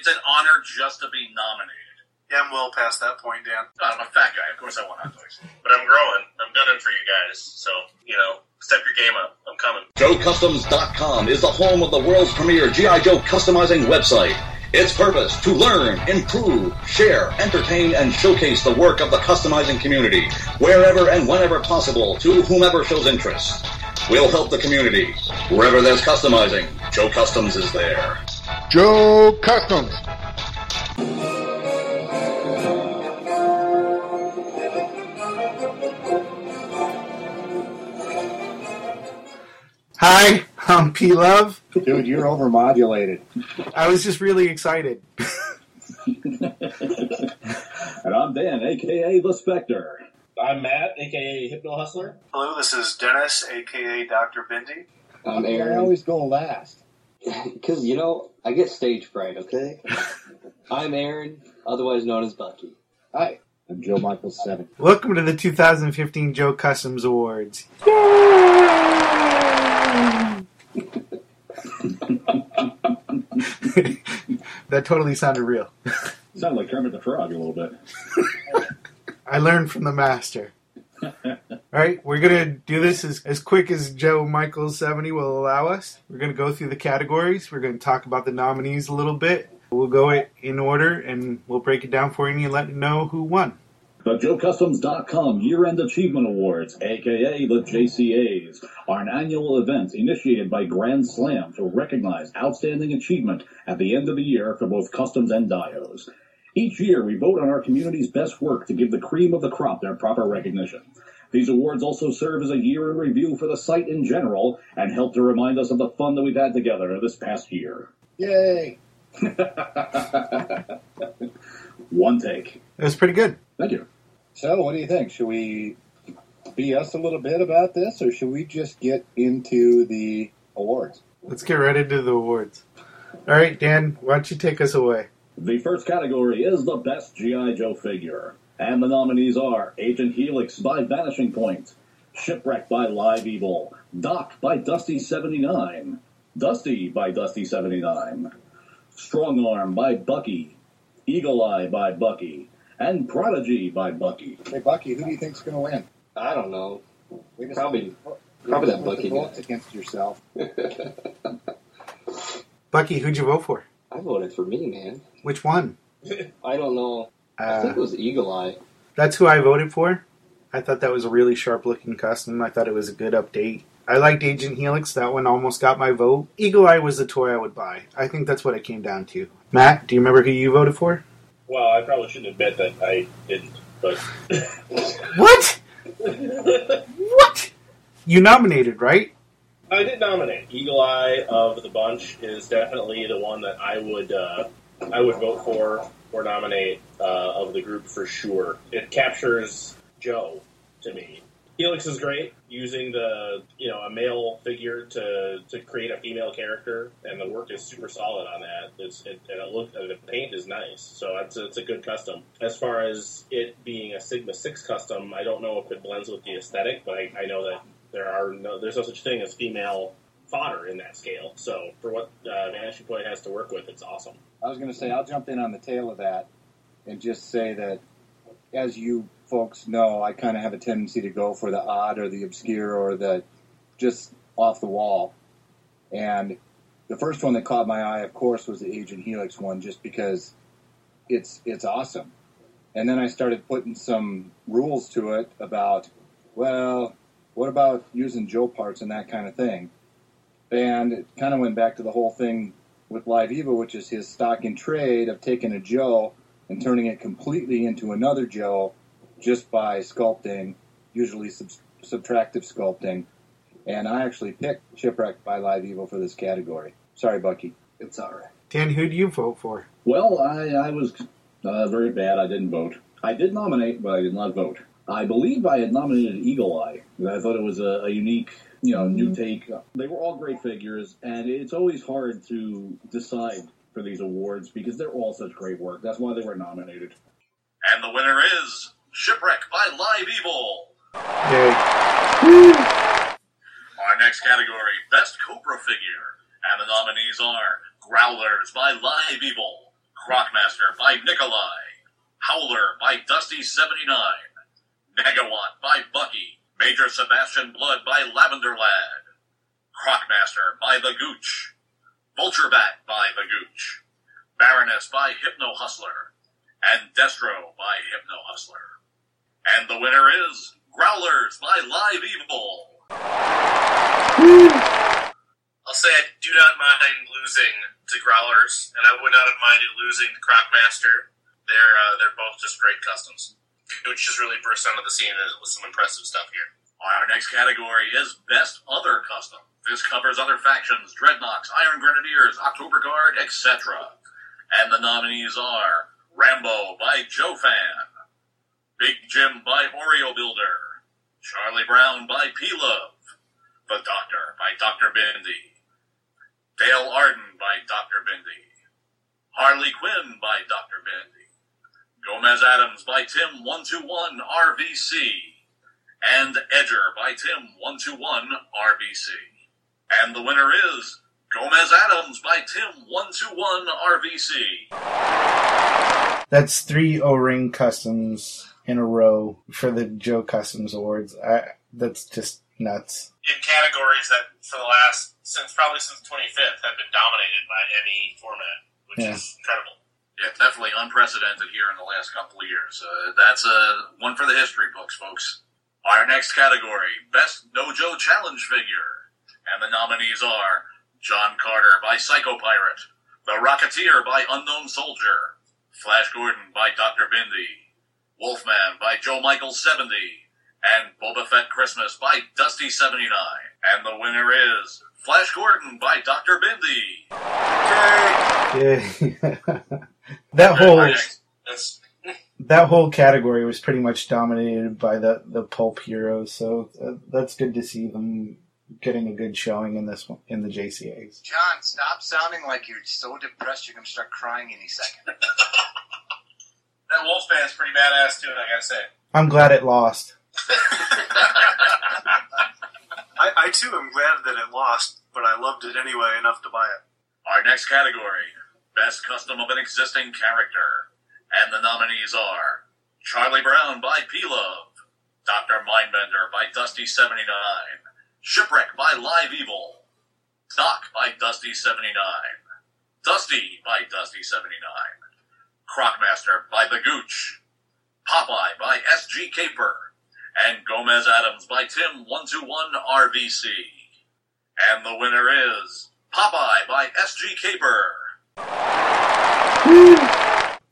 it's an honor just to be nominated. Yeah, I'm well past that point, Dan. I'm a fat guy. Of course, I want hot dogs. But I'm growing. I'm gunning for you guys. So, you know, step your game up. I'm coming. JoeCustoms.com is the home of the world's premier G.I. Joe customizing website. Its purpose to learn, improve, share, entertain, and showcase the work of the customizing community wherever and whenever possible to whomever shows interest. We'll help the community. Wherever there's customizing, Joe Customs is there. Joe Customs. Hi, I'm P Love. Dude, you're overmodulated. I was just really excited. And I'm Dan, aka The Spectre. I'm Matt, aka Hypno Hustler. Hello, this is Dennis, aka Dr. Bindi. I'm Aaron. I always go last. Because, you know, I get stage fright, okay? I'm Aaron, otherwise known as Bucky. Hi, I'm Joe Michael Seven. Welcome to the 2015 Joe Customs Awards. that totally sounded real. Sounded like Kermit the Frog a little bit. I learned from the master. All right, we're gonna do this as, as quick as Joe Michaels 70 will allow us. We're gonna go through the categories. We're gonna talk about the nominees a little bit. We'll go it in order and we'll break it down for you and let you know who won. The JoeCustoms.com Year-End Achievement Awards, aka the JCAs, are an annual event initiated by Grand Slam to recognize outstanding achievement at the end of the year for both customs and dios. Each year, we vote on our community's best work to give the cream of the crop their proper recognition. These awards also serve as a year in review for the site in general and help to remind us of the fun that we've had together this past year. Yay! One take. That was pretty good. Thank you. So, what do you think? Should we BS a little bit about this, or should we just get into the awards? Let's get right into the awards. All right, Dan, why don't you take us away? The first category is the best G.I. Joe figure. And the nominees are Agent Helix by Vanishing Point, Shipwreck by Live Evil, Doc by Dusty79, Dusty by Dusty79, Strong Arm by Bucky, Eagle Eye by Bucky, and Prodigy by Bucky. Hey, Bucky, who do you think's going to win? I don't know. We just- Probably- we probably just that Bucky guy. votes against yourself. Bucky, who'd you vote for? I voted for me, man. Which one? I don't know. I think Uh, it was Eagle Eye. that's who I voted for. I thought that was a really sharp looking custom. I thought it was a good update. I liked Agent Helix. That one almost got my vote. Eagle Eye was the toy I would buy. I think that's what it came down to. Matt, do you remember who you voted for? Well, I probably shouldn't admit that I didn't, but What? what? You nominated, right? I did nominate. Eagle Eye of the bunch is definitely the one that I would uh, I would vote for or nominate uh, of the group for sure. It captures Joe to me. Helix is great using the you know a male figure to, to create a female character, and the work is super solid on that. It's it, and it look the paint is nice, so it's it's a good custom. As far as it being a Sigma Six custom, I don't know if it blends with the aesthetic, but I, I know that there are no there's no such thing as female fodder in that scale. So for what uh, Point has to work with, it's awesome. I was going to say, I'll jump in on the tail of that and just say that, as you folks know, I kind of have a tendency to go for the odd or the obscure or the just off the wall. And the first one that caught my eye, of course, was the Agent Helix one, just because it's it's awesome. And then I started putting some rules to it about, well, what about using Joe parts and that kind of thing. And it kind of went back to the whole thing with Live Evil, which is his stock in trade of taking a Joe and turning it completely into another Joe just by sculpting, usually sub- subtractive sculpting. And I actually picked Shipwreck by Live Evil for this category. Sorry, Bucky. It's alright. Dan, who do you vote for? Well, I, I was uh, very bad. I didn't vote. I did nominate, but I did not vote. I believe I had nominated Eagle Eye. I thought it was a, a unique, you know, new mm-hmm. take. They were all great figures, and it's always hard to decide for these awards because they're all such great work. That's why they were nominated. And the winner is Shipwreck by Live Evil. Yay. Our next category, Best Cobra Figure. And the nominees are Growlers by Live Evil, Crocmaster by Nikolai. Howler by Dusty79. Negawatt by Bucky. Major Sebastian Blood by Lavender Lad. Crockmaster by The Gooch. Vulture Bat by The Gooch. Baroness by Hypno Hustler. And Destro by Hypno Hustler. And the winner is Growlers by Live Evil. I'll say I do not mind losing to Growlers, and I would not have minded losing to Crockmaster. They're uh, they're both just great customs. Gooch just really burst onto the scene with some impressive stuff here. Our next category is Best Other Custom. This covers other factions, Dreadnoks, Iron Grenadiers, October Guard, etc. And the nominees are Rambo by Joe Fan, Big Jim by Oreo Builder, Charlie Brown by P Love, The Doctor by Dr. Bendy, Dale Arden by Dr. Bendy, Harley Quinn by Dr. Bendy, Gomez Addams by Tim 121 RVC, and Edger by Tim 121 RVC. And the winner is Gomez Addams by Tim 121 RVC. That's three O Ring customs in a row for the Joe Customs Awards. I, that's just nuts. In categories that, for the last since probably since 25th, have been dominated by any format, which Yeah. is incredible. Yeah, definitely unprecedented here in the last couple of years. Uh, that's uh, one for the history books, folks. Our next category, Best Nojo Challenge Figure. And the nominees are John Carter by Psycho Pirate, The Rocketeer by Unknown Soldier, Flash Gordon by Dr. Bindi, Wolfman by Joe Michael 70, and Boba Fett Christmas by Dusty 79. And the winner is Flash Gordon by Dr. Bindi. Yeah. that whole That's that whole category was pretty much dominated by the the pulp heroes. So uh, that's good to see them getting a good showing in this one in the JCA's. John, stop sounding like you're so depressed you're going to start crying any second. that Wolfman's pretty badass too. I gotta say. I'm glad it lost. I, I too am glad that it lost, but I loved it anyway enough to buy it. Our next category, Best Custom of an Existing Character. And the nominees are Charlie Brown by P-Love, Dr. Mindbender by Dusty79, Shipwreck by Live Evil, Doc by Dusty79, Dusty by Dusty79, Crockmaster by The Gooch, Popeye by SG Caper, and Gomez Addams by Tim121 RVC. And the winner is Popeye by SG Caper.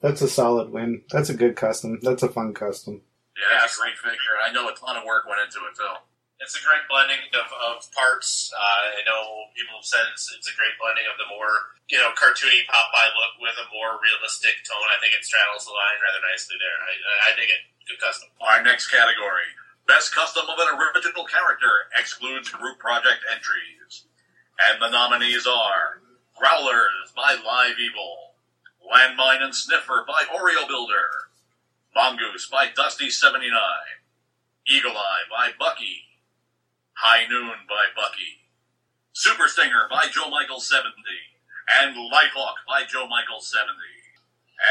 That's a solid win. That's a good custom. That's a fun custom. Yeah, it's a great figure. I know a ton of work went into it too. It's a great blending of, of parts. Uh, I know people have said it's, it's a great blending of the more you know cartoony Popeye look with a more realistic tone. I think it straddles the line rather nicely there. I, I dig it. Good custom. Our next category, Best Custom of an Original Character, excludes group project entries. And the nominees are Growlers by Live Evil, Landmine and Sniffer by Oreo Builder, Mongoose by Dusty79, Eagle Eye by Bucky, High Noon by Bucky, Super Stinger by Joe Michael 70, and Lighthawk by Joe Michael 70.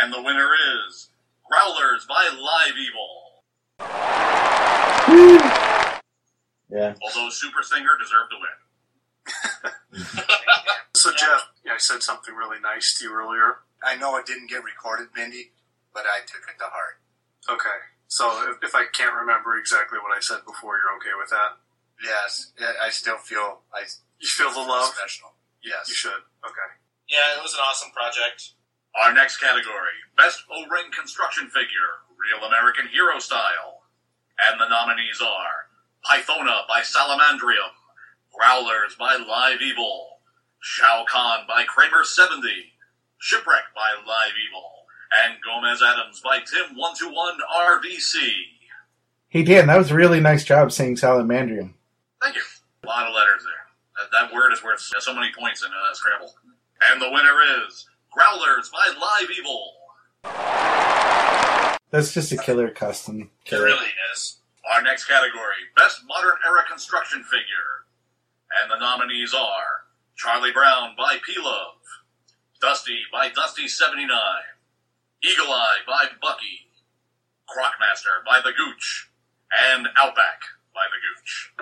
And the winner is Growlers by Live Evil. Yeah. Although Super Stinger deserved to win. So Jeff, yeah, I said something really nice to you earlier. I know it didn't get recorded, Mindy, but I took it to heart. Okay, so if, if I can't remember exactly what I said before, you're okay with that? Yes, I still feel I You feel the love? special. Yes. You should. Okay. Yeah, it was an awesome project. Our next category, Best O-Ring Construction Figure, Real American Hero Style. And the nominees are Pythona by Salamandrium, Growlers by Live Evil, Shao Kahn by Kramer 70, Shipwreck by Live Evil, and Gomez Addams by Tim121 RVC. Hey Dan, that was a really nice job saying salamandrium. Thank you. A lot of letters there. That, that word is worth so many points in uh, Scrabble. And the winner is Growlers by Live Evil. That's just a killer custom. It really is. Our next category, Best Modern Era Construction Figure. Nominees are Charlie Brown by P-Love, Dusty by Dusty79, Eagle Eye by Bucky, Crocmaster by the Gooch, and Outback by the Gooch.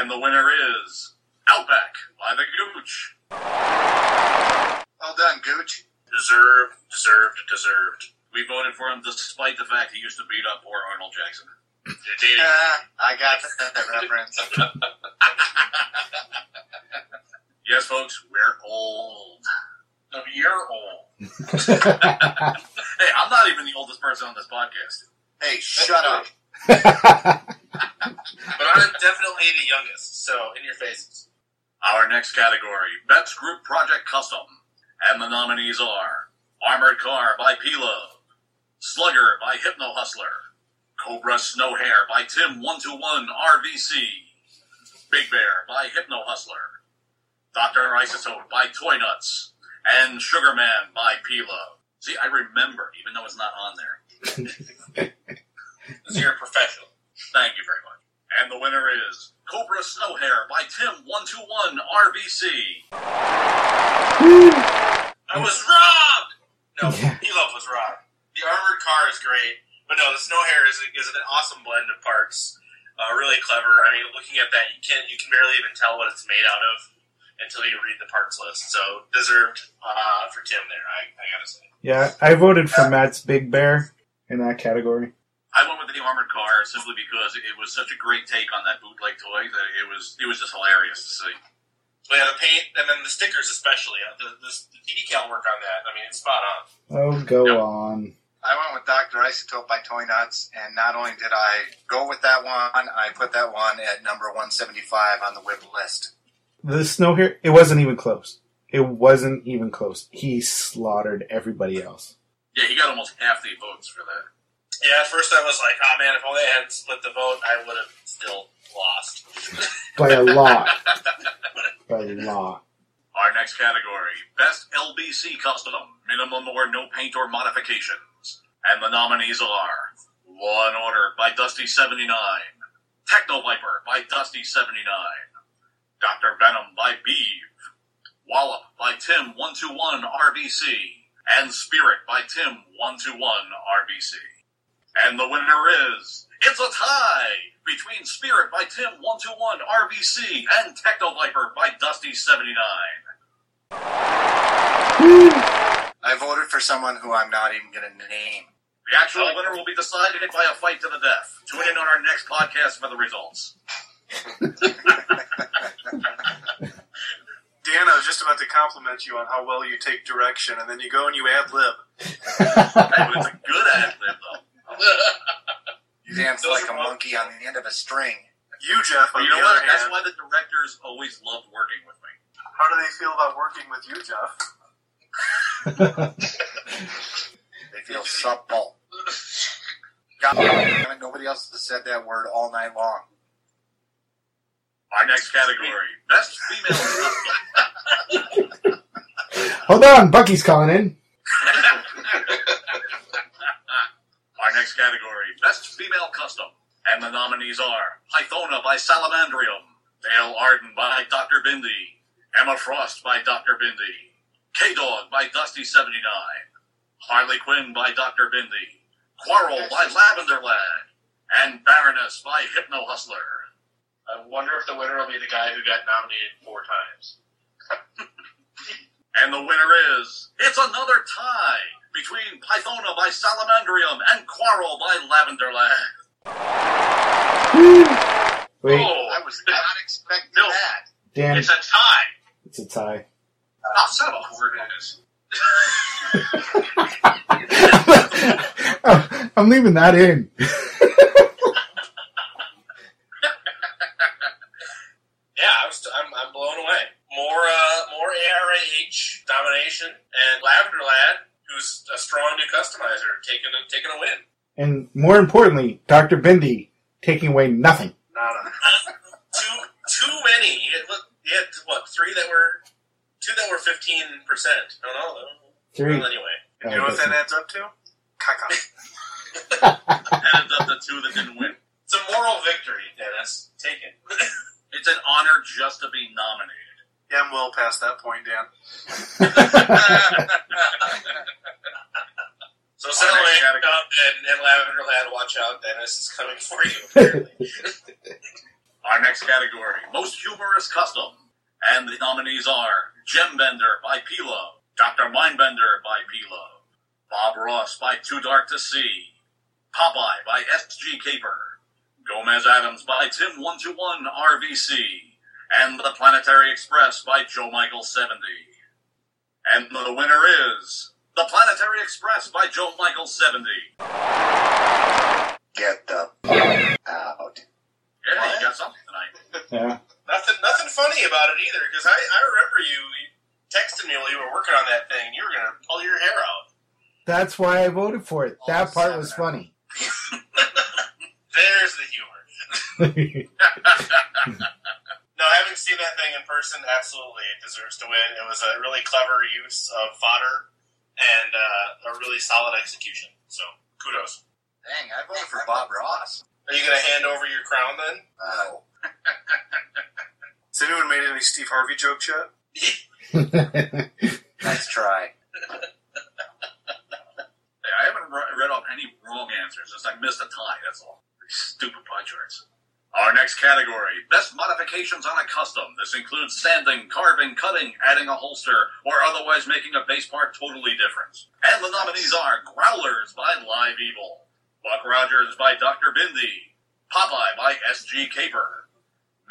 And the winner is Outback by the Gooch. Well done, Gooch. Deserved, deserved, deserved. We voted for him despite the fact he used to beat up poor Arnold Jackson. You're dating. Ah, I got that reference. Yes, folks, we're old. No, you're old. Hey, I'm not even the oldest person on this podcast. Hey, shut up. But I'm definitely the youngest, so in your faces. Our next category, Bets Group Project Custom. And the nominees are Armored Car by P-Love, Slugger by Hypno Hustler, Cobra Snow Hair by Tim121 RVC, Big Bear by Hypno Hustler, Dr. Isotope by Toy Nuts, and Sugar Man by P-Love. See, I remember, even though it's not on there. So you're a professional. Thank you very much. And the winner is Cobra Snow Hair by Tim121 RVC. I was robbed! No. Elop was robbed. The armored car is great, but no, the snow hair is, is an awesome blend of parts. Uh, really clever. I mean, looking at that, you can you can barely even tell what it's made out of until you read the parts list. So deserved uh, for Tim there. I, I gotta say. yeah, I voted for Matt's Big Bear in that category. I went with the armored car simply because it was such a great take on that bootleg toy that it was it was just hilarious to see. But yeah, the paint and then the stickers especially. Uh, the, the, the decal work on that. I mean, it's spot on. Oh, go on. I went with Dr. Isotope by Toy Nuts, and not only did I go with that one, I put that one at number 175 on the whip list. The snow here, it wasn't even close. It wasn't even close. He slaughtered everybody else. Yeah, he got almost half the votes for that. Yeah, at first I was like, oh man, if only I had split the vote, I would have still lost. By a lot. By a lot. Our next category, Best LBC Custom, minimum or no paint or modifications. And the nominees are Law and Order by Dusty79, Techno Viper by Dusty79, Dr. Venom by Beeve, Wallop by Tim121 RVC, and Spirit by Tim121 RVC. And the winner is, it's a tie between Spirit by Tim121 RVC and Techno Viper by Dusty79. I voted for someone who I'm not even going to name. The actual winner will be decided by a fight to the death. Tune in on our next podcast for the results. Dan, I was just about to compliment you on how well you take direction, and then you go and you ad lib. But it's a good ad lib, though. You dance Those like a both- monkey on the end of a string. You, Jeff, on you the know what? other That's why the directors always loved working with me. how do they feel about working with you, Jeff? They feel supple. God damn it, nobody else has said that word all night long. Our next category, Best Female Hold on, Bucky's calling in. Our next category, Best Female Custom. And the nominees are Pythona by Salamandrium, Dale Arden by Dr. Bindi, Emma Frost by Dr. Bindi, K-Dog by Dusty79, Harley Quinn by Dr. Bindi, Quarrel by Lavender Lad, and Baroness by Hypno Hustler. I wonder if the winner will be the guy who got nominated four times. And the winner is, it's another tie between Pythona by Salamandrium and Quarrel by Lavender Lad. Wait, Oh, I was not expecting No. that. Dan, it's a tie. it's a tie. Oh, son of a word it is. I'm leaving that in. Yeah, I was, I'm, I'm blown away. More, uh, more ARAH domination and Lavender Lad, who's a strong new customizer, taking a, taking a win. And more importantly, Dr. Bindi taking away nothing. Nada. Too, too many. He had, what, he had what? Three that were, two that were fifteen percent. I don't know. Three. Well, anyway, Oh, You know what that's- that adds up to? Caca. Added up the two that didn't win. it's a moral victory, Dennis. Take it. It's an honor just to be nominated. Yeah, I'm well past that point, Dan. So Our settle next in category- up and, and Lavender Lad, watch out. Dennis is coming for you. Our next category, most humorous custom. And the nominees are Gem Bender by Pilo, Dr. Mindbender by Pilo, Bob Ross by Too Dark to See, Popeye by SG Caper, Gomez Addams by Tim121 RVC, and The Planetary Express by Joe Michael 70. And the winner is The Planetary Express by Joe Michael 70. Get the out. Yeah, you got something tonight. Yeah. Nothing, nothing funny about it either. Because I, I remember you, you texted me while you were working on that thing. You were gonna pull your hair out. That's why I voted for it. That part was funny. There's the humor. No, having seen that thing in person, absolutely, it deserves to win. It was a really clever use of fodder and uh, a really solid execution. So, kudos. Dang, I voted for Bob Ross. Are you going to hand over your crown then? Uh, Has anyone made any Steve Harvey jokes yet? nice try. Hey, I haven't re- read off any wrong answers, just I missed a tie, that's all. Stupid pie charts. Our next category, best modifications on a custom. This includes sanding, carving, cutting, adding a holster, or otherwise making a base part totally different. And the nominees are Growlers by Live Evil, Buck Rogers by Dr. Bindi, Popeye by SG Caper,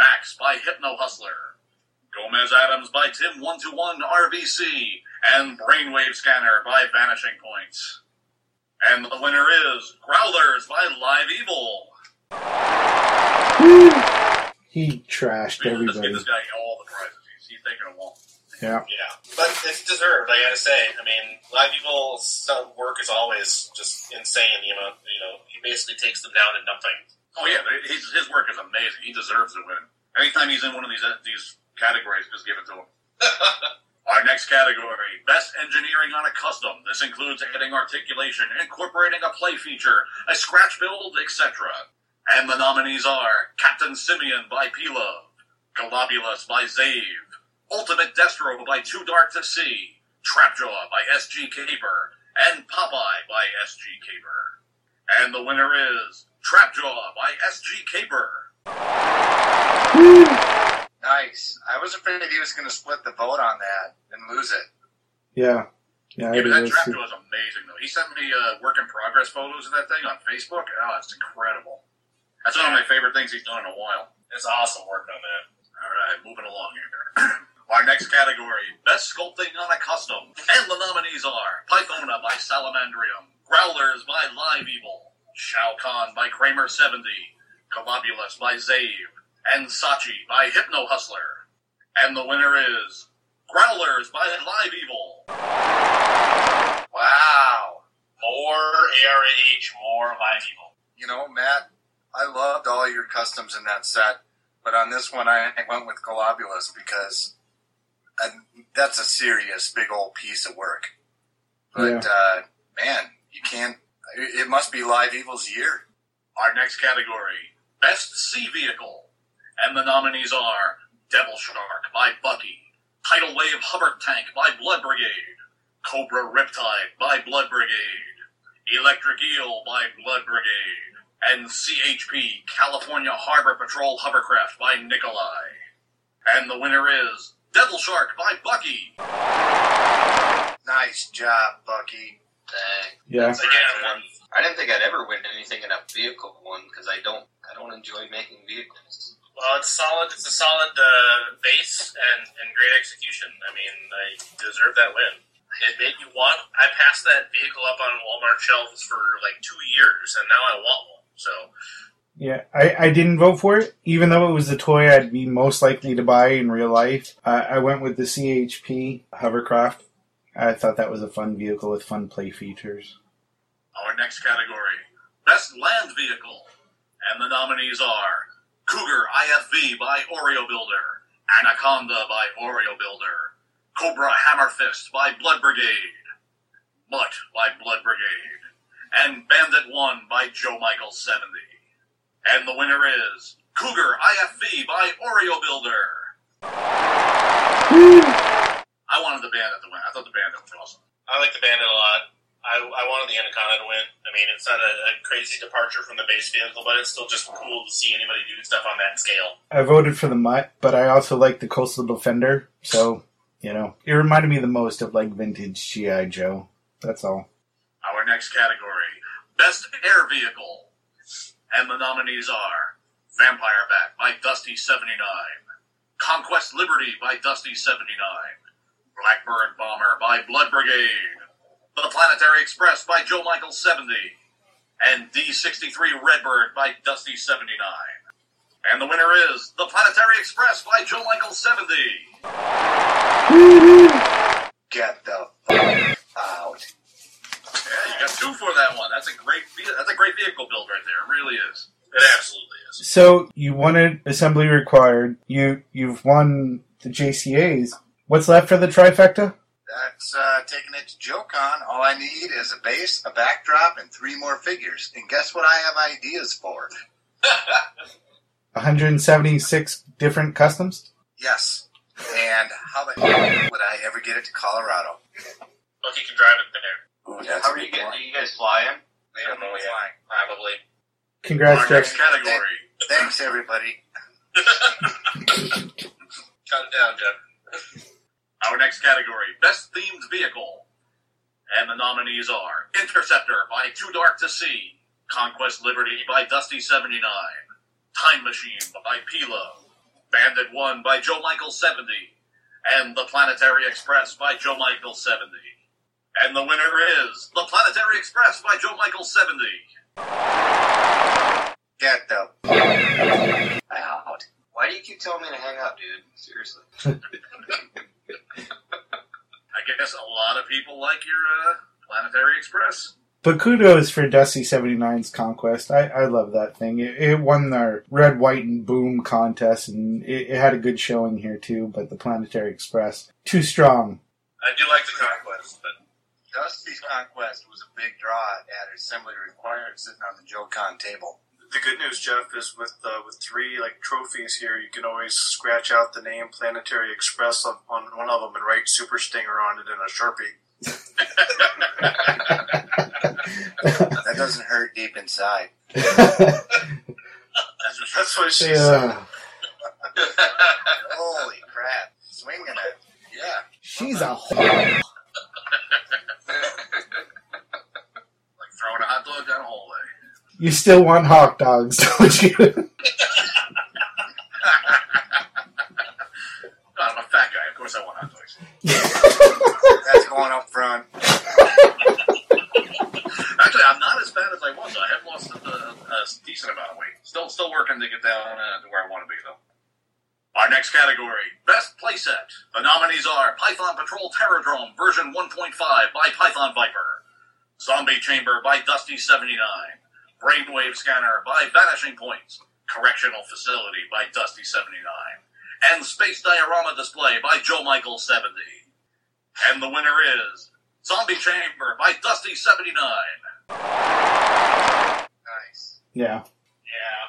Max by Hypno Hustler, Gomez Addams by Tim121 RVC, and Brainwave Scanner by Vanishing Points. And the winner is Growlers by Live Evil. he trashed We should just give everybody. this guy all the prizes. He's, he's taking them all. Yeah. Yeah, but it's deserved. I got to say. I mean, Live Evil's stuff- work is always just insane. The amount, you know, he basically takes them down to nothing. Oh yeah, his, his work is amazing. He deserves to win. Anytime he's in one of these uh, these categories, just give it to him. Our next category, best engineering on a custom. This includes adding articulation, incorporating a play feature, a scratch build, etc. And the nominees are Captain Simeon by P-Love, Galobulus by Zave, Ultimate Destro by Too Dark to See, Trapjaw by SG Caper, and Popeye by SG Caper. And the winner is Trapjaw by SG Caper. Nice. I was afraid he was going to split the vote on that and lose it. Yeah. Yeah, Yeah, but that did see- Trapjaw is amazing, though. He sent me uh, work in progress photos of that thing on Facebook. Oh, it's incredible. That's one of my favorite things he's done in a while. It's awesome work on that. All right, moving along here. Our next category, Best Sculpting on a Custom. And the nominees are Pythona by Salamandrium, Growlers by Live Evil, Shao Kahn by Kramer70, Galobulus by Zave, and Sachi by Hypno Hustler. And the winner is Growlers by Live Evil. Wow. More ARH, more Live Evil. You know, Matt, I loved all your customs in that set, but on this one I went with Globulus because uh, that's a serious big old piece of work. But uh, man, you can't. It must be Live Evil's year. Our next category, Best Sea Vehicle. And the nominees are Devil Shark by Bucky, Tidal Wave Hubbard Tank by Blood Brigade, Cobra Riptide by Blood Brigade, Electric Eel by Blood Brigade, and CHP California Harbor Patrol Hovercraft by Nikolai. And the winner is Devil Shark by Bucky. Nice job, Bucky. Dang. Yeah. Again, I didn't think I'd ever win anything in a vehicle one because I don't. I don't enjoy making vehicles. Well, it's solid. It's a solid uh, base and, and great execution. I mean, I deserve that win. It made me want. I passed that vehicle up on Walmart shelves for like two years, and now I want one. So Yeah, I, I didn't vote for it, even though it was the toy I'd be most likely to buy in real life. Uh, I went with the CHP hovercraft. I thought that was a fun vehicle with fun play features. Our next category, Best Land Vehicle. And the nominees are Cougar IFV by Oreo Builder, Anaconda by Oreo Builder, Cobra Hammer Fist by Blood Brigade, Mutt by Blood Brigade, and Bandit 1 by Joe Michael 70. And the winner is Cougar IFV by Oreo Builder. I wanted the Bandit to win. I thought the Bandit was awesome. I like the Bandit a lot. I, I wanted the Anaconda to win. I mean, it's not a, a crazy departure from the base vehicle, but it's still just cool to see anybody do stuff on that scale. I voted for the Mutt, but I also like the Coastal Defender. So you know, it reminded me the most of like vintage GI Joe. That's all. Our next category, Best Air Vehicle. And the nominees are Vampire Bat by Dusty79, Conquest Liberty by Dusty79, Blackbird Bomber by Blood Brigade, The Planetary Express by Joe Michael 70, and D63 Redbird by Dusty79. And the winner is The Planetary Express by Joe Michael 70. Get the fuck out. Yeah, you got two for that one. That's a great that's a great vehicle build right there. It really is. It absolutely is. So you wanted assembly required. You you've won the JCA's. What's left for the trifecta? That's uh, taking it to JoeCon. All I need is a base, a backdrop, and three more figures. And guess what I have ideas for? 176 different customs. Yes. And how the hell would I ever get it to Colorado? Lucky can drive it there. Ooh, that's How are you getting? point. Do you guys fly in? They don't know why. Probably. Congrats, Our Jeff. category. Thanks, everybody. Cut it down, Jeff. Our next category, Best Themed Vehicle. And the nominees are Interceptor by Too Dark to See, Conquest Liberty by Dusty79, Time Machine by Pilo, Bandit 1 by Joe Michael 70, and The Planetary Express by Joe Michael 70. And the winner is The Planetary Express by Joe Michael 70. Get the out. Why do you keep telling me to hang up, dude? Seriously. I guess a lot of people like your uh, Planetary Express. But kudos for Dusty 79's Conquest. I, I love that thing. It, it won our Red, White, and Boom contest, and it, it had a good showing here, too. But the Planetary Express, too strong. I do like the conquest, but Dusty's Conquest was a big draw at Assembly Required sitting on the JoeCon table. The good news, Jeff, is with uh, with three like trophies here, you can always scratch out the name Planetary Express on, on one of them and write Super Stinger on it in a sharpie. That doesn't hurt deep inside. That's what she That's what she said. Holy crap! Swinging it. Yeah. She's a like throwing a hot dog down a hallway. You still want hawk dogs, don't you? I'm a fat guy. Of course I want hot dogs. That's going up front. Actually, I'm not as bad as I was. I have lost a, a decent amount of weight. Still, still working to get down uh, to where I want to be, though. Our next category, Best Playset. The nominees are Python Patrol Terrordrome version 1.5 by Python Viper, Zombie Chamber by Dusty79, Brainwave Scanner by Vanishing Points Correctional Facility by Dusty79, and Space Diorama Display by Joe Michael 70. And the winner is Zombie Chamber by Dusty79. Nice. yeah. Yeah.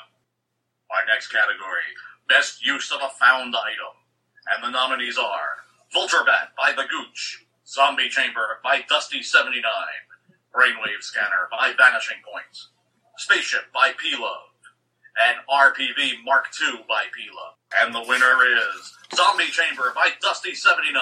Our next category, Best Use of a Found Item. And the nominees are Vulture Bat by The Gooch, Zombie Chamber by Dusty79, Brainwave Scanner by Vanishing Point, Spaceship by P-Love, and RPV Mark II by P-Love. And the winner is Zombie Chamber by Dusty79.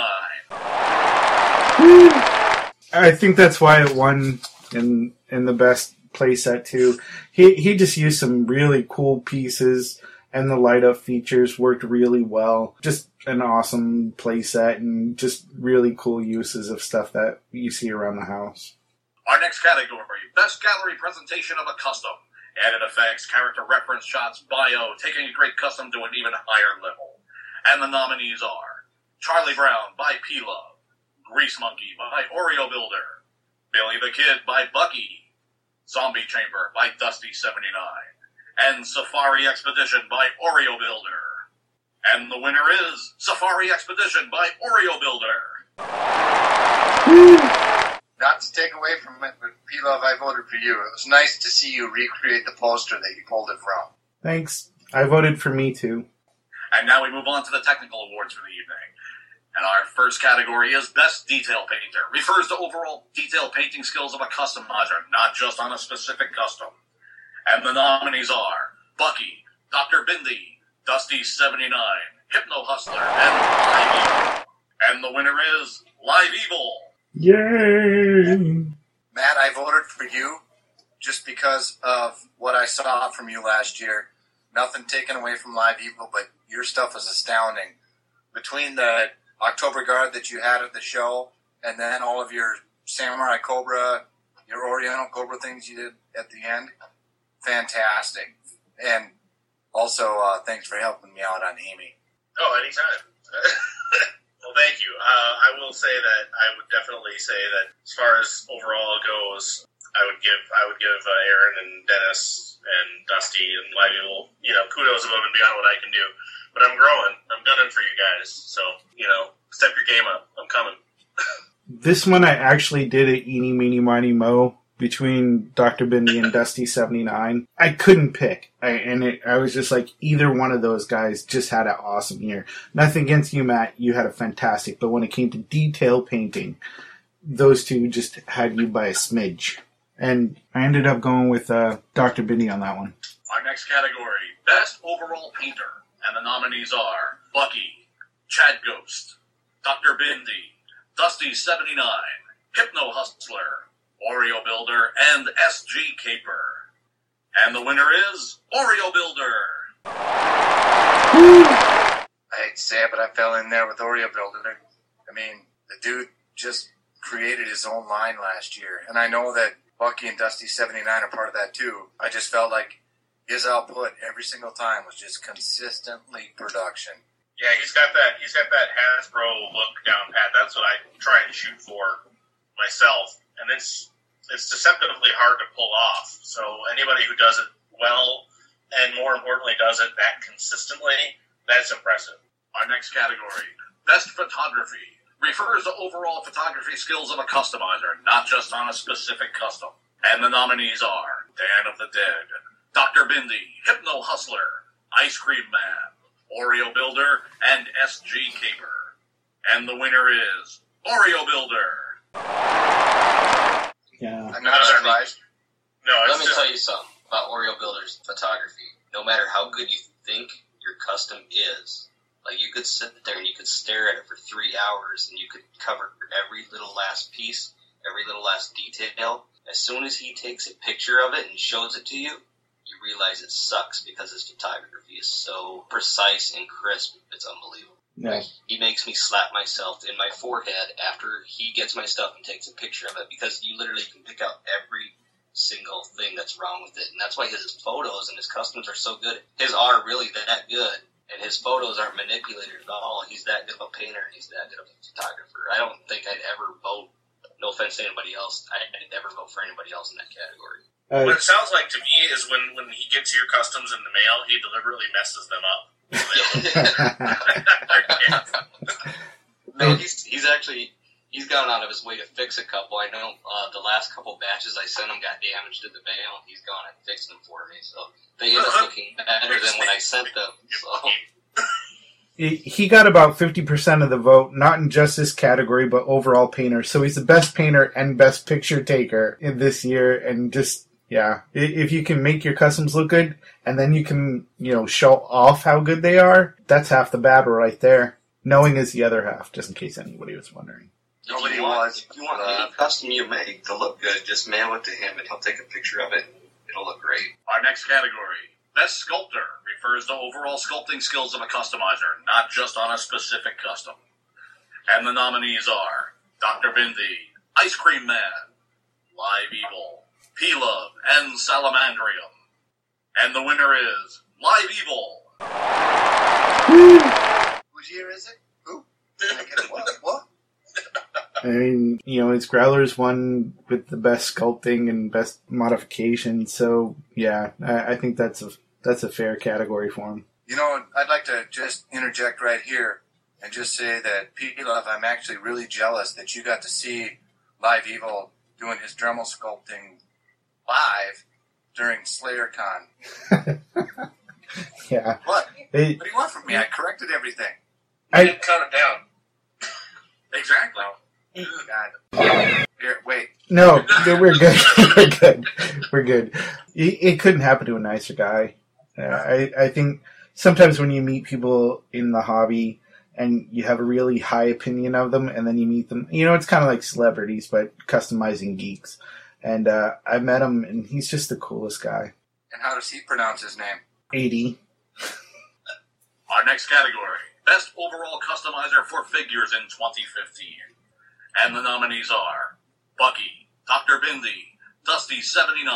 I think that's why it won in in the best playset too. He he just used some really cool pieces and the light up features worked really well. Just an awesome playset and just really cool uses of stuff that you see around the house. Our next category, Best Gallery Presentation of a Custom. Added effects, character reference shots, bio, taking a great custom to an even higher level. And the nominees are Charlie Brown by P-Love, Grease Monkey by Oreo Builder, Billy the Kid by Bucky, Zombie Chamber by Dusty79, and Safari Expedition by Oreo Builder. And the winner is Safari Expedition by Oreo Builder. Not to take away from it, but P-Love, I voted for you. It was nice to see you recreate the poster that you pulled it from. Thanks. I voted for me too. And now we move on to the technical awards for the evening. And our first category is Best Detail Painter. Refers to overall detail painting skills of a customizer, not just on a specific custom. And the nominees are Bucky, Dr. Bindi, Dusty79, Hypno Hustler, and Live Evil. And the winner is Live Evil. Yay! Matt, I voted for you just because of what I saw from you last year. Nothing taken away from Live Evil, but your stuff was astounding. Between the October Guard that you had at the show, and then all of your Samurai Cobra, your Oriental Cobra things you did at the end, fantastic. And also, uh, thanks for helping me out on Amy. Oh, anytime. well, thank you. Uh, I will say that I would definitely say that as far as overall goes, I would give I would give uh, Aaron and Dennis and Dusty and Evil, you know, kudos above and beyond what I can do. But I'm growing. I'm gunning for you guys. So you know, step your game up. I'm coming. This one I actually did a eeny, meeny, miny, mo between Dr. Bindi and Dusty 79. I couldn't pick. I, and it, I was just like, either one of those guys just had an awesome year. Nothing against you, Matt. You had a fantastic. But when it came to detail painting, those two just had you by a smidge. And I ended up going with uh, Dr. Bindi on that one. Our next category, Best Overall Painter. And the nominees are Bucky, Chad Ghost, Dr. Bindi, Dusty79, Hypno Hustler, Oreo Builder, and SG Caper. And the winner is Oreo Builder. I hate to say it, but I fell in there with Oreo Builder. I mean, the dude just created his own line last year, and I know that Bucky and Dusty seventy nine are part of that too. I just felt like his output every single time was just consistently production. Yeah, he's got that. He's got that Hasbro look down pat. That's what I try and shoot for myself, and it's it's deceptively hard to pull off. So anybody who does it well, and more importantly, does it that consistently, that's impressive. Our next category, Best Photography, refers to overall photography skills of a customizer, not just on a specific custom. And the nominees are Dan of the Dead, Dr. Bindi, Hypno Hustler, Ice Cream Man, Oreo Builder, and SG Caper. And the winner is Oreo Builder. Yeah. I'm not uh, surprised. No, Let me tell you something about Oreo Builder's photography. No matter how good you think your custom is, like you could sit there and you could stare at it for three hours and you could cover every little last piece, every little last detail. As soon as he takes a picture of it and shows it to you, you realize it sucks because his photography is so precise and crisp. It's unbelievable. Yeah. He makes me slap myself in my forehead after he gets my stuff and takes a picture of it because you literally can pick out every single thing that's wrong with it. And that's why his photos and his customs are so good. His are really that good. And his photos aren't manipulated at all. He's that good of a painter and he's that good of a photographer. I don't think I'd ever vote, no offense to anybody else, I'd never vote for anybody else in that category. Uh, what it sounds like to me is when when he gets your customs in the mail, he deliberately messes them up. No, he's he's actually he's gone out of his way to fix a couple. I know uh, the last couple batches I sent him got damaged in the mail. He's gone and fixed them for me, so they end up looking better than when I sent them. So he got about 50% of the vote, not in just this category, but overall painter. So he's the best painter and best picture taker in this year. And just, yeah, if you can make your customs look good and then you can, you know, show off how good they are, that's half the battle right there. Knowing is the other half, just in case anybody was wondering. if you want, if you want any custom you make to look good, just mail it to him and he'll take a picture of it. It'll look great. Our next category, Best Sculptor, refers to overall sculpting skills of a customizer, not just on a specific custom. And the nominees are Dr. Bindi, Ice Cream Man, Live Evil, P-Love, and Salamandrium. And the winner is Live Evil. Whose year is it? Who? I what? What? I mean, you know, it's Growler's one with the best sculpting and best modification. So yeah, I, I think that's a that's a fair category for him. You know, I'd like to just interject right here and just say that Pete Love, I'm actually really jealous that you got to see Live Evil doing his Dremel sculpting live during SlayerCon. Yeah, What? It- what do you want from me? I corrected everything. I cut it down. Exactly. God. Here, wait. No, no, we're good. we're good. We're good. It, it couldn't happen to a nicer guy. Uh, I, I think sometimes when you meet people in the hobby and you have a really high opinion of them, and then you meet them, you know, it's kind of like celebrities, but customizing geeks. And uh, I met him, and he's just the coolest guy. And how does he pronounce his name? 80. Our next category Best Overall Customizer for Figures in 2015. And the nominees are Bucky, Dr. Bindi, Dusty79,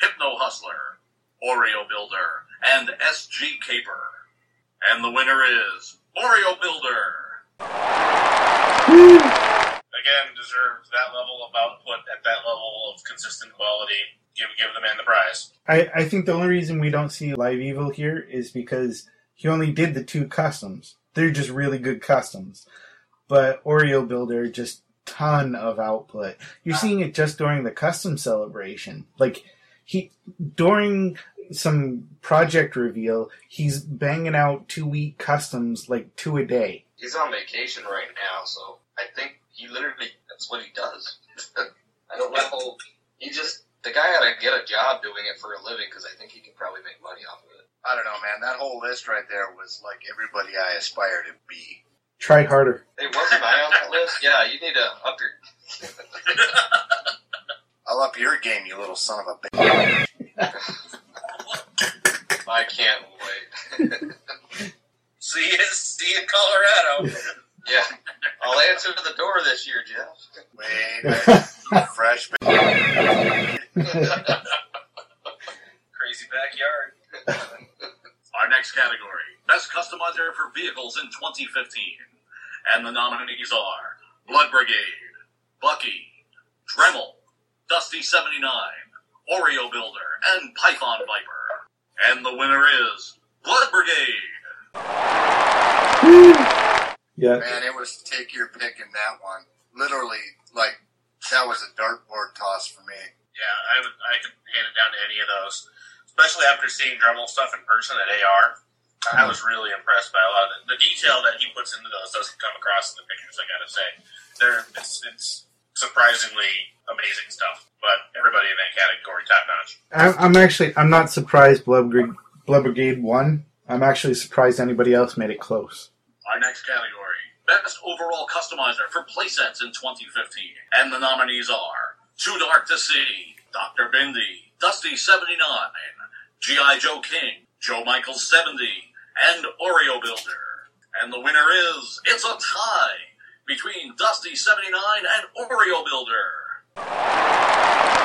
Hypno Hustler, Oreo Builder, and SG Caper. And the winner is Oreo Builder. Again, deserves that level of output at that level of consistent quality. Give give the man the prize. I, I think the only reason we don't see Live Evil here is because he only did the two customs. They're just really good customs. But Oreo Builder just ton of output. You're seeing it just during the custom celebration. Like he during some project reveal, he's banging out two week customs like two a day. He's on vacation right now, so I think he literally that's what he does. I don't know. He just the guy ought to get a job doing it for a living because I think he can probably make money off of it. I don't know, man. That whole list right there was like everybody I aspire to be. Try harder. Hey, wasn't I on that list? Yeah, you need to up your. I'll up your game, you little son of a bitch. I can't wait. See you, see you in Colorado. Yeah, I'll answer the door this year, Jeff. Wait, fresh. Crazy backyard. Our next category Best Customizer for Vehicles in 2015. And the nominees are Blood Brigade, Bucky, Dremel, Dusty79, Oreo Builder, and Python Viper. And the winner is Blood Brigade. Yeah. Man, it was take your pick in that one. Literally, like that was a dartboard toss for me. Yeah, I would I could hand it down to any of those, especially after seeing Dremel stuff in person at AR. I was really impressed by a lot of the, the detail that he puts into those doesn't come across in the pictures. I gotta say, they're it's, it's surprisingly amazing stuff. But everybody in that category, top notch. I'm, I'm actually I'm not surprised Blood Brigade, Blood Brigade won. I'm actually surprised anybody else made it close. Our next category Best Overall Customizer for Playsets in 2015. And the nominees are Too Dark to See, Dr. Bindi, Dusty79, G.I. Joe King, Joe Michaels 70, and Oreo Builder. And the winner is It's a tie between Dusty79 and Oreo Builder.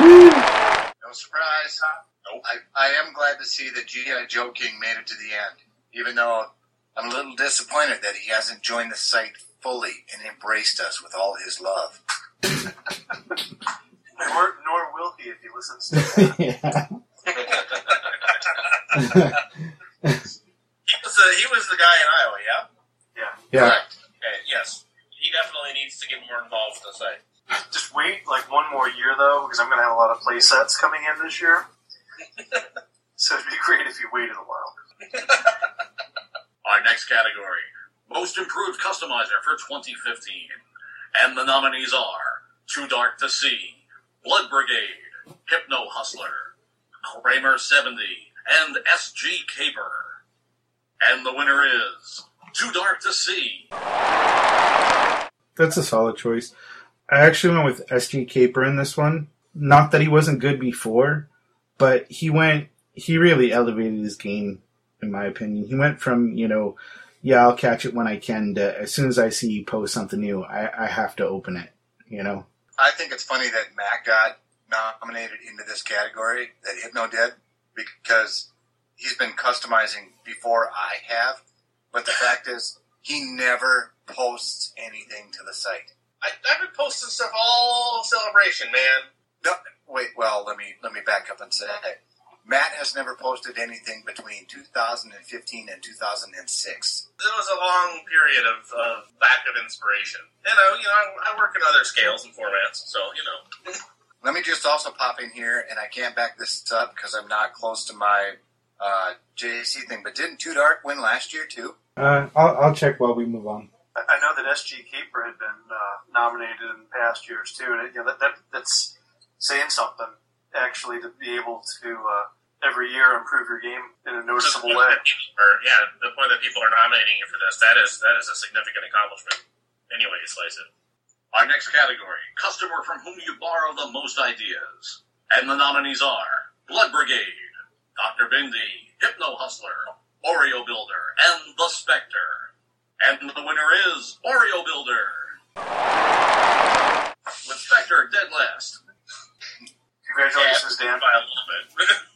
No surprise. I, I am glad to see that G.I. Joe King made it to the end, even though I'm a little disappointed that he hasn't joined the site fully and embraced us with all his love. Nor, nor will he if he listens to yeah. He was the he was the guy in Iowa, yeah. Yeah. Okay, yes, he definitely needs to get more involved with the site. Just wait like one more year though, because I'm going to have a lot of play sets coming in this year. so it'd be great if you waited a while. Our next category Most Improved Customizer for 2015. And the nominees are Too Dark to See, Blood Brigade, Hypno Hustler, Kramer 70, and SG Caper. And the winner is Too Dark to See. That's a solid choice. I actually went with SG Caper in this one. Not that he wasn't good before, but he went. He really elevated his game, in my opinion. He went from you know, yeah, I'll catch it when I can. To as soon as I see you post something new, I, I have to open it. You know. I think it's funny that Matt got nominated into this category that Hypno did because he's been customizing before I have. But the fact is, he never posts anything to the site. I, I've been posting stuff all celebration, man. No, wait. Well, let me let me back up and say Matt has never posted anything between 2015 and 2006. It was a long period of uh, lack of inspiration. You know, you know, I, I work in other scales and formats, so you know. Let me just also pop in here, and I can't back this up because I'm not close to my uh, JAC thing. But didn't Too Dark win last year too? Uh, I'll, I'll check while we move on. I I know that SG Keeper had been uh, nominated in past years too, and it, you know, that, that that's saying something actually to be able to uh, every year improve your game in a noticeable So way. point that people are- yeah, the point that people are nominating you for this, that is that is a significant accomplishment. Anyway, you slice it. Our next category, customer from whom you borrow the most ideas. And the nominees are Blood Brigade, Dr. Bindi, Hypno Hustler, Oreo Builder, and The Spectre. And the winner is Oreo Builder. With Spectre dead last. Congratulations, Dan. By a little bit.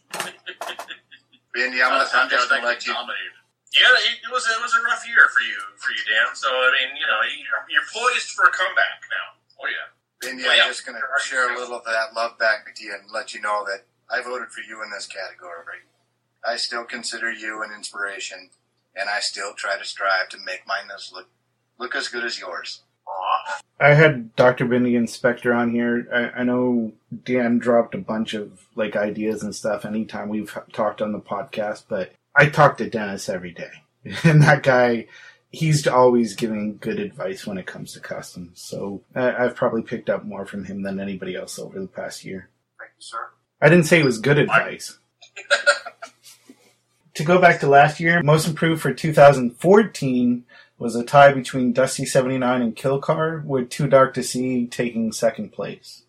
Bendy, I'm, gonna- I'm just going to let you. Yeah, it, was it was a rough year for you for you, Dan. So I mean, you know, you're, you're poised for a comeback now. Oh yeah. Well, yeah. I'm just going to share a little of that love back with you and let you know that I voted for you in this category. I still consider you an inspiration, and I still try to strive to make mine look look as good as yours. I had Dr. Bindi and Spectre on here. I, I know Dan dropped a bunch of like ideas and stuff anytime we've talked on the podcast, but I talk to Dennis every day. And that guy, he's always giving good advice when it comes to customs. So I, I've probably picked up more from him than anybody else over the past year. Thank you, sir. I didn't say it was good advice. to go back to last year, most improved for 2014 was a tie between Dusty 79 and Killcar, with Too Dark to See taking second place.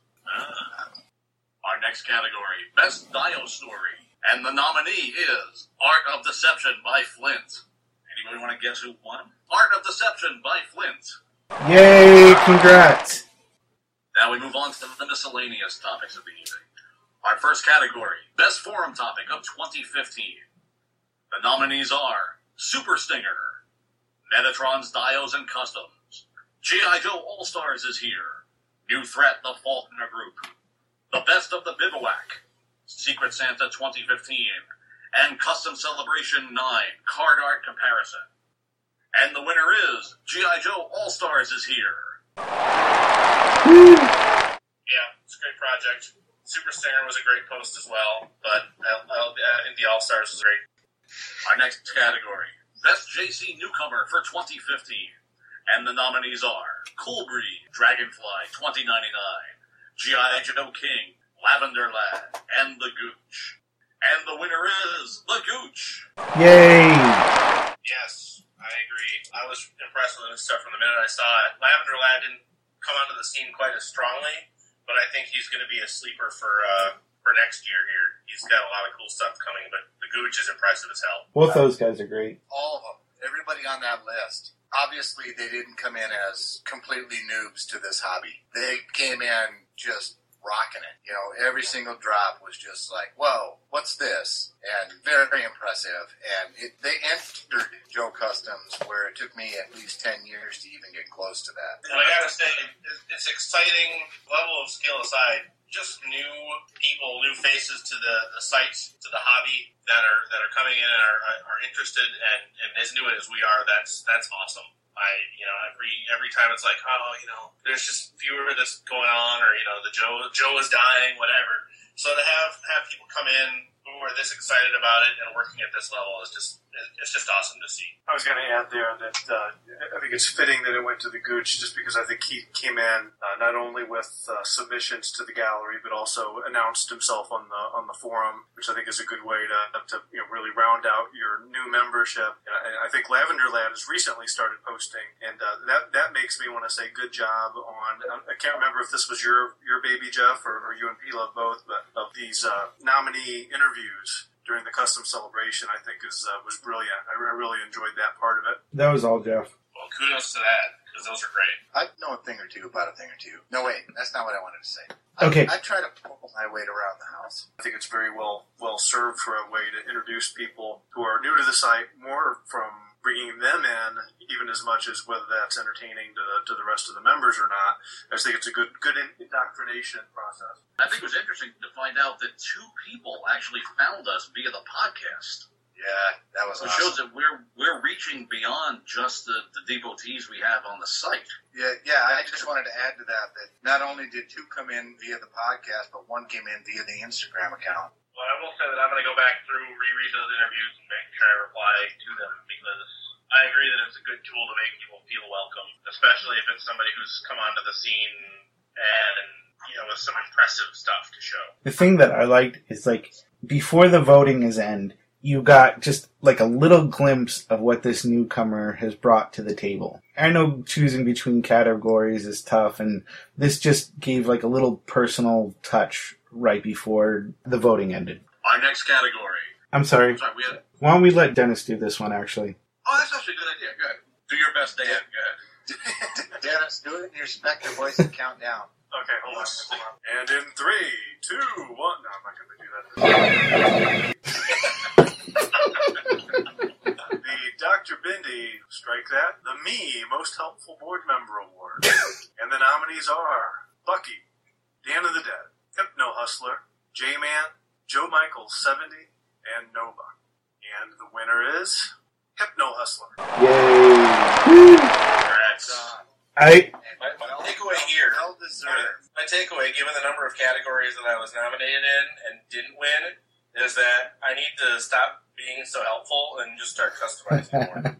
Our next category, Best Dio Story. And the nominee is Art of Deception by Flint. Anybody want to guess who won? Art of Deception by Flint. Yay! Congrats! Now we move on to the miscellaneous topics of the evening. Our first category, Best Forum Topic of 2015. The nominees are Super Stinger, Metatron's Dials and Customs, G.I. Joe All Stars is here, New Threat, the Faulkner Group, The Best of the Bivouac, Secret Santa 2015, and Custom Celebration 9 Card Art Comparison. And the winner is G.I. Joe All Stars is here. Yeah, it's a great project. Super Stinger was a great post as well, but I, I, I think the All Stars was great. Our next category, Best JC Newcomer for 2015. And the nominees are Cool Breed, Dragonfly 2099, G.I. Joe King, Lavender Lad, and The Gooch. And the winner is The Gooch. Yay! Yes, I agree. I was impressed with this stuff from the minute I saw it. Lavender Lad didn't come onto the scene quite as strongly, but I think he's going to be a sleeper for uh, for next year here. He's got a lot of cool stuff coming, but the Gooch is impressive as hell. Both those guys are great. All of them, everybody on that list. Obviously, they didn't come in as completely noobs to this hobby. They came in just rocking it. You know, every single drop was just like, "Whoa, what's this?" and very very impressive. And it, they entered Joe Customs, where it took me at least ten years to even get close to that. And I gotta say, it's exciting. Level of skill aside, just new people, new faces to the, the site, to the hobby that are that are coming in and are, are interested and, and as new as we are. That's that's awesome. I you know every every time it's like oh you know there's just fewer of this going on or you know the Joe Joe is dying whatever. So to have have people come in who are this excited about it and working at this level is just it's just awesome to see. I was going to add there that uh, I think it's fitting that it went to the Gooch just because I think he came in uh, not only with uh, submissions to the gallery but also announced himself on the on the forum, which I think is a good way to, to you know really round out your new membership. And I, think Lavender Lad has recently started posting, and uh, that that makes me want to say good job on. I can't remember if this was your your baby Jeff or, or you and P Love both, but of these uh, nominee interviews during the custom celebration, I think is uh, was brilliant. I, I really enjoyed that part of it. That was all, Jeff. Well, kudos to that because those are great. I know a thing or two about a thing or two. No, wait, that's not what I wanted to say. Okay. I, I try to pull my weight around the house. I think it's very well well served for a way to introduce people who are new to the site more from bringing them in, even as much as whether that's entertaining to the, to the rest of the members or not. I just think it's a good good indoctrination process. I think it was interesting to find out that two people actually found us via the podcast. Yeah, that was It awesome. shows that we're we're reaching beyond just the, the devotees we have on the site. Yeah, yeah. I just wanted to add to that that not only did two come in via the podcast, but one came in via the Instagram account. Well, I will say that I'm going to go back through, reread those interviews, and make sure I reply to them because I agree that it's a good tool to make people feel welcome, especially if it's somebody who's come onto the scene and you know with some impressive stuff to show. The thing that I liked is like before the voting is end, you got just like a little glimpse of what this newcomer has brought to the table. I know choosing between categories is tough, and this just gave like a little personal touch right before the voting ended. Our next category. I'm sorry. Sorry, we had. Why don't we let Dennis do this one actually? Oh, that's actually a good idea. Good. Do your best, Dan. Good. Dennis, do it in your Spectre voice and count down. Okay, hold on, hold on. And in three, two, one. No, I'm not going to do that. the Dr. Bindi, strike that, the Me Most Helpful Board Member Award. and the nominees are Bucky, Dan of the Dead, Hypno Hustler, J-Man, Joe Michael 70, and Nova. And the winner is Hypno Hustler. Yay! Congrats. I My, my takeaway here, Well deserved. my takeaway, given the number of categories that I was nominated in and didn't win, is that I need to stop being so helpful and just start customizing more.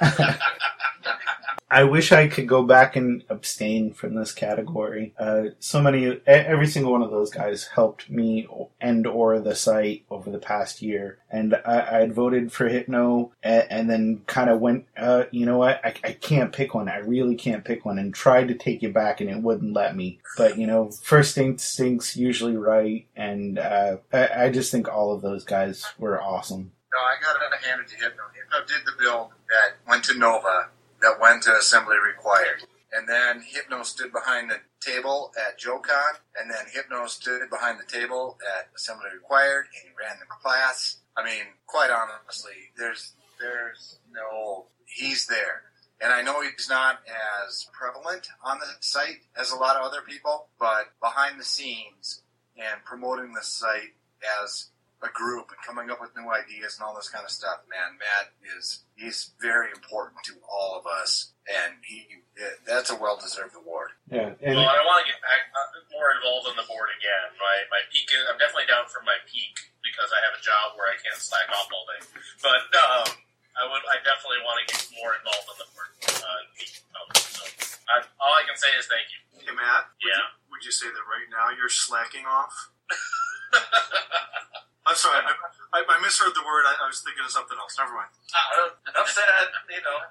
I wish I could go back and abstain from this category. Uh, so many, every single one of those guys helped me and or the site over the past year, and I, I had voted for Hypno, and, and then kind of went, uh, you know what, I, I can't pick one. I really can't pick one, and tried to take it back, and it wouldn't let me. But you know, first instincts usually right, and uh, I, I just think all of those guys were awesome. No, I got it handed to Hypno. Hypno did the build that went to Nova, that went to Assembly Required. And then Hypno stood behind the table at JoeCon, and then Hypno stood behind the table at Assembly Required, and he ran the class. I mean, quite honestly, there's there's no he's there. And I know he's not as prevalent on the site as a lot of other people, but behind the scenes and promoting the site as a group and coming up with new ideas and all this kind of stuff, man, Matt is he's very important to all of us, and he that's a well deserved award. Yeah, and well, I want to get back uh, more involved on the board again. My my peak, is, I'm definitely down from my peak because I have a job where I can't slack off all day. But um, I would, I definitely want to get more involved on the board. Uh. Um, so I, all I can say is thank you. Hey, Matt. Would Yeah. You, would you say that right now you're slacking off? I'm sorry, I, I, I misheard the word. I, I was thinking of something else. Never mind. Uh, enough said. You know,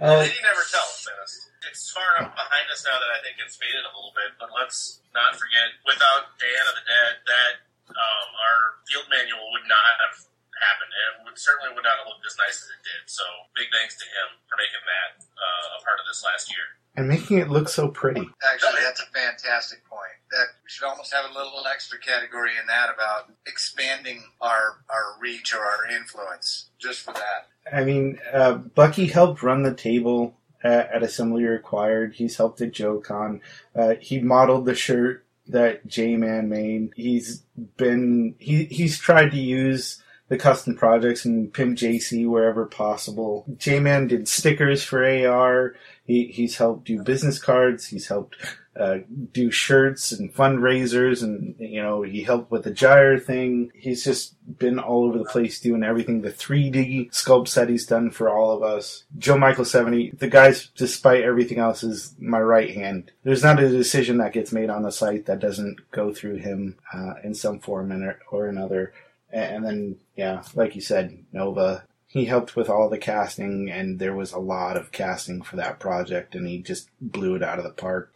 Uh, lady never tells. Dennis. It's far enough behind us now that I think it's faded a little bit. But let's not forget, without Dan of the Dead, that um, our field manual would not have happened. It would certainly would not have looked as nice as it did. So big thanks to him for making that uh, a part of this last year. and making it look so pretty. Actually, that's a fantastic point. That we should almost have a little extra category in that about expanding our our reach or our influence, just for that. I mean, uh, Bucky helped run the table at, at Assembly Required. He's helped at JoeCon. Uh, he modeled the shirt that J Man made. He's been he he's tried to use the custom projects and pimp JC wherever possible. J Man did stickers for AR. He he's helped do business cards. He's helped uh, do shirts and fundraisers, and you know he helped with the gyre thing. He's just been all over the place doing everything. The 3D sculpt set he's done for all of us. Joe Michael 70, the guy's, despite everything else, is my right hand. There's not a decision that gets made on the site that doesn't go through him uh, in some form or another. And then, yeah, like you said, Nova. He helped with all the casting, and there was a lot of casting for that project, and he just blew it out of the park.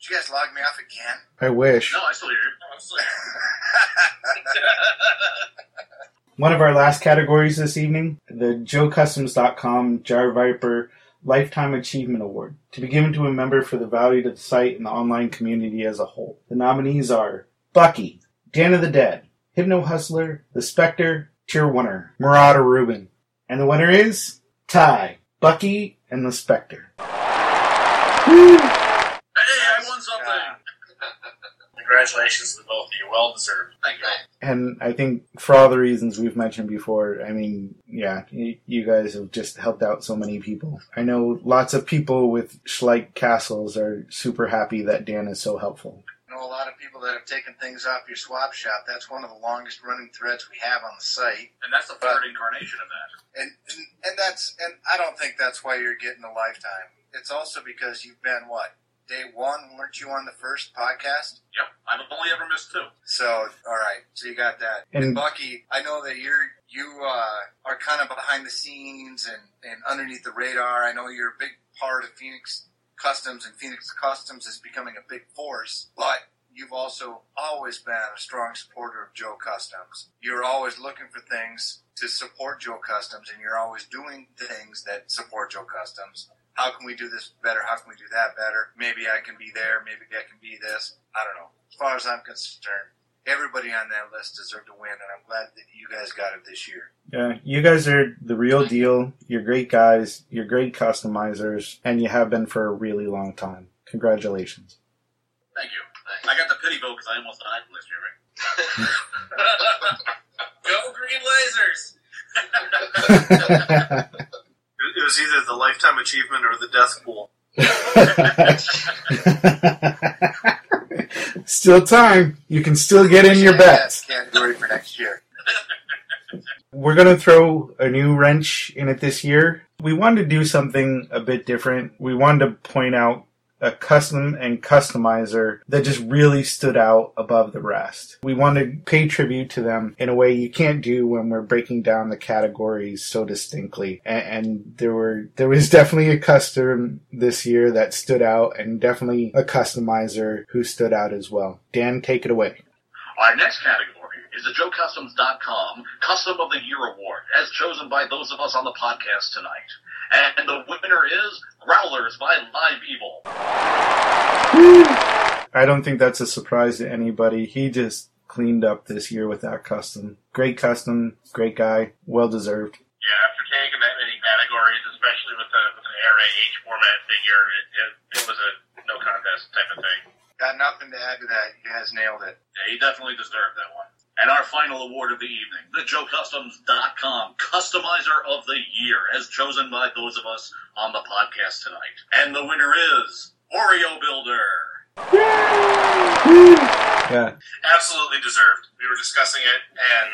Did you guys log me off again? I wish. No, I still hear it. I'm still One of our last categories this evening, the JoeCustoms.com Jar Viper Lifetime Achievement Award, to be given to a member for the value to the site and the online community as a whole. The nominees are Bucky, Dan of the Dead, Hypno Hustler, The Spectre, Tier Winner, Marauder Rubin. And the winner is tie, Bucky, and The Spectre. Hey, I won something. Congratulations to both of you. Well deserved. Thank you. And I think for all the reasons we've mentioned before, I mean, yeah, you, you guys have just helped out so many people. I know lots of people with Schleich castles are super happy that Dan is so helpful. No, know a lot of people that have taken things off your swap shop. That's one of the longest running threads we have on the site. And that's the third incarnation of that. And, and and that's and I don't think that's why you're getting a lifetime. It's also because you've been what day one, weren't you on the first podcast? Yep, I've only ever missed two. So all right, so you got that. And- And, Bucky, I know that you're you uh, are kind of behind the scenes and and underneath the radar. I know you're a big part of Phoenix Customs, and Phoenix Customs is becoming a big force, but. You've also always been a strong supporter of Joe Customs. You're always looking for things to support Joe Customs, and you're always doing things that support Joe Customs. How can we do this better? How can we do that better? Maybe I can be there. Maybe I can be this. I don't know. As far as I'm concerned, everybody on that list deserved to win, and I'm glad that you guys got it this year. Yeah, you guys are the real deal. You're great guys. You're great customizers, and you have been for a really long time. Congratulations. Thank you. I got the pity vote because I almost died last year. Right? Go Green Lasers! It it was either the lifetime achievement or the death pool. still time. You can still get in your bets. Category for next year. We're going to throw a new wrench in it this year. We wanted to do something a bit different. We wanted to point out a custom and customizer that just really stood out above the rest. We wanted to pay tribute to them in a way you can't do when we're breaking down the categories so distinctly. And, and there were there was definitely a custom this year that stood out, and definitely a customizer who stood out as well. Dan, take it away. Our next category is the JoeCustoms.com Custom of the Year Award, as chosen by those of us on the podcast tonight. And the winner is Growlers by Live Evil. I don't think that's a surprise to anybody. He just cleaned up this year with that custom. Great custom, great guy, well deserved. Yeah, after taking that many categories, especially with the with the RAH format figure, it, it, it was a no contest type of thing. Got nothing to add to that. You guys nailed it. Yeah, he definitely deserved that one. And our final award of the evening, the JoeCustoms.com Customizer of the Year, as chosen by those of us on the podcast tonight. And the winner is Oreo Builder. Yeah. Absolutely deserved. We were discussing it, and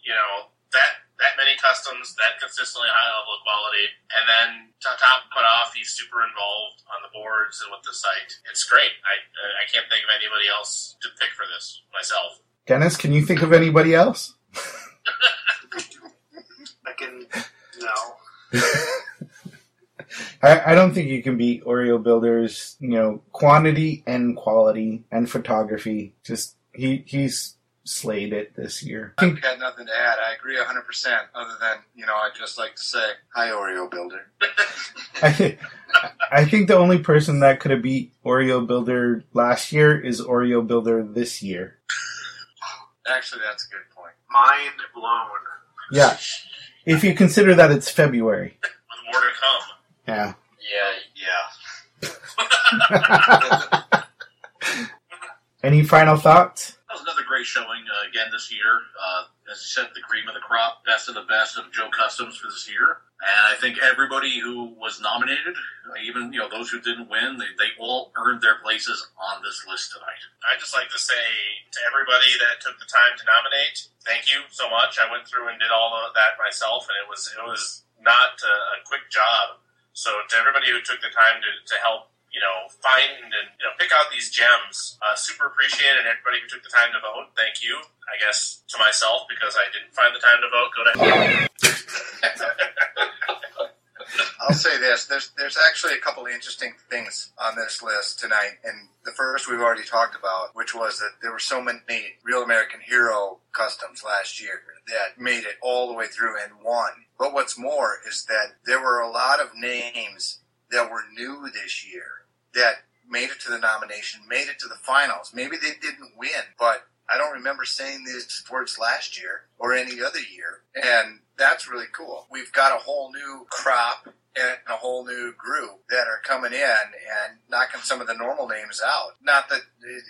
you know that that many customs, that consistently high level of quality, and then to top it off, he's super involved on the boards and with the site. It's great. I uh, I can't think of anybody else to pick for this myself. Dennis, can you think of anybody else? I can no. I, I don't think you can beat Oreo Builders, you know, quantity and quality and photography. Just he he's slayed it this year. I I've got nothing to add. I agree 100%, other than, you know, I'd just like to say, hi, Oreo Builder. I, I think the only person that could have beat Oreo Builder last year is Oreo Builder this year. Actually, that's a good point. Mind blown. Yeah. If you consider that it's February. With more to come. Yeah. Yeah, yeah. Any final thoughts? That was another great showing uh, again this year. Uh, as you said, the cream of the crop, best of the best of Joe Customs for this year. And I think everybody who was nominated, even you know those who didn't win, they, they all earned their places on this list tonight. I'd just like to say to everybody that took the time to nominate, thank you so much. I went through and did all of that myself, and it was it was not a, a quick job. So to everybody who took the time to, to help, you know, find and you know pick out these gems, uh, super appreciate it. And everybody who took the time to vote, thank you. I guess to myself because I didn't find the time to vote. Go to I'll say this: there's there's actually a couple of interesting things on this list tonight, and the first we've already talked about, which was that there were so many Real American Hero customs last year that made it all the way through and won. But what's more is that there were a lot of names that were new this year that made it to the nomination, made it to the finals. Maybe they didn't win, but I don't remember saying these words last year or any other year. And that's really cool. We've got a whole new crop and a whole new group that are coming in and knocking some of the normal names out. Not that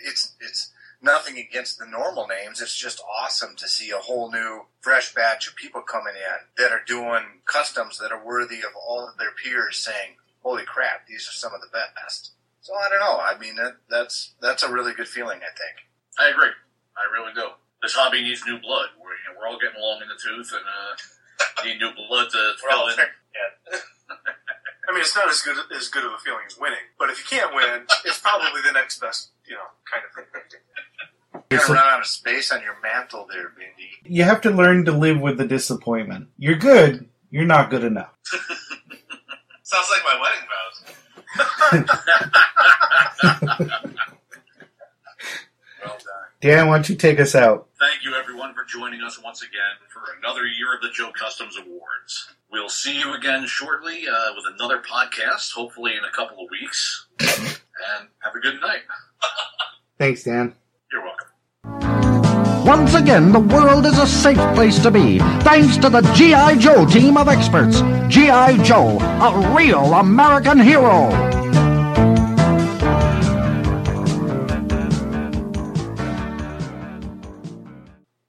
it's, it's nothing against the normal names. It's just awesome to see a whole new fresh batch of people coming in that are doing customs that are worthy of all of their peers saying, holy crap, these are some of the best. So I don't know. I mean, that, that's that's a really good feeling. I think. I agree. I really do. This hobby needs new blood. We're, you know, we're all getting along in the tooth, and uh, need new blood to We're fill in. yeah. I mean, it's not as good as good of a feeling as winning, but if you can't win, it's probably the next best, you know, kind of thing. You're gonna run out of space on your mantle there, Bindi. You have to learn to live with the disappointment. You're good. You're not good enough. Sounds like my wedding vows. Well. Dan, why don't you take us out? Thank you, everyone, for joining us once again for another year of the Joe Customs Awards. We'll see you again shortly uh, with another podcast, hopefully in a couple of weeks. And have a good night. Thanks, Dan. You're welcome. Once again, the world is a safe place to be, thanks to the G.I. Joe team of experts. G.I. Joe, a real American hero.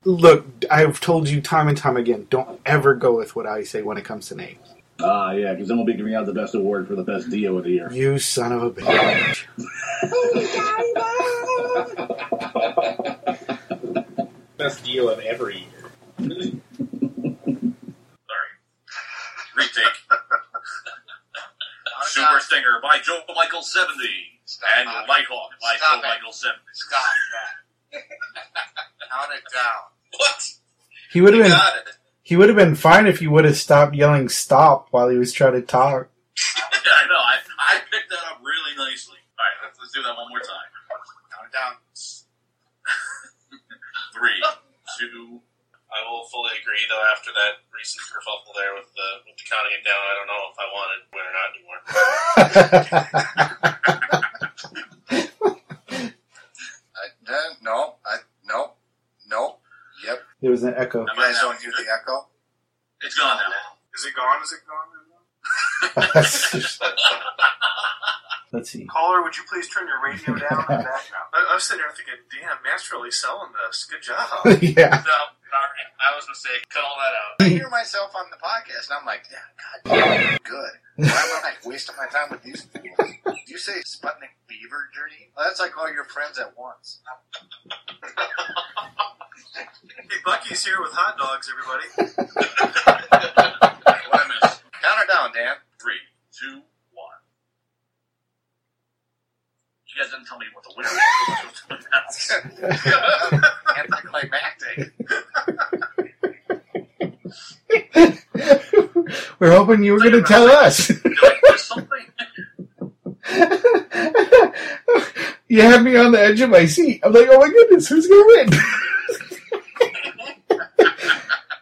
Look, I've told you time and time again, don't ever go with what I say when it comes to names. Ah, yeah, because then we'll be giving out the best award for the best Dio of the year. You son of a bitch. Best deal of every year. Sorry. Retake. Super Stinger by Joe Michael 70. and Nighthawk by Stop Joe it. Michael 70. Stop that. Count it down. What? He would have been Got it. he would have been fine if you would have stopped yelling stop while he was trying to talk. Yeah, I know. I, I picked that up really nicely. All right, let's, let's do that one more time. Count it down. Three, two. I will fully agree, though. After that recent kerfuffle there with the with the counting it down, I don't know if I want to win or not anymore. I, uh, no, I, no, no. Yep. There was an echo. You guys don't hear the echo? It's gone now. Is it gone? Is it gone? Let's see. Caller, would you please turn your radio down and back up? I, I was sitting there thinking, damn, Matt's really selling this. Good job. yeah. No, sorry, I was mistaken. Cut all that out. I hear myself on the podcast, and I'm like, yeah, God damn, good. Why am I wasting my time with these people? Did you say Sputnik Beaver Journey? Well, that's like all your friends at once. Hey, Bucky's here with hot dogs, everybody. What I? Count her down, Dan. Three, two, You guys didn't tell me what the winner was. Anticlimactic. we're hoping you were going to tell us. you had me on the edge of my seat. I'm like, oh my goodness, who's going to win?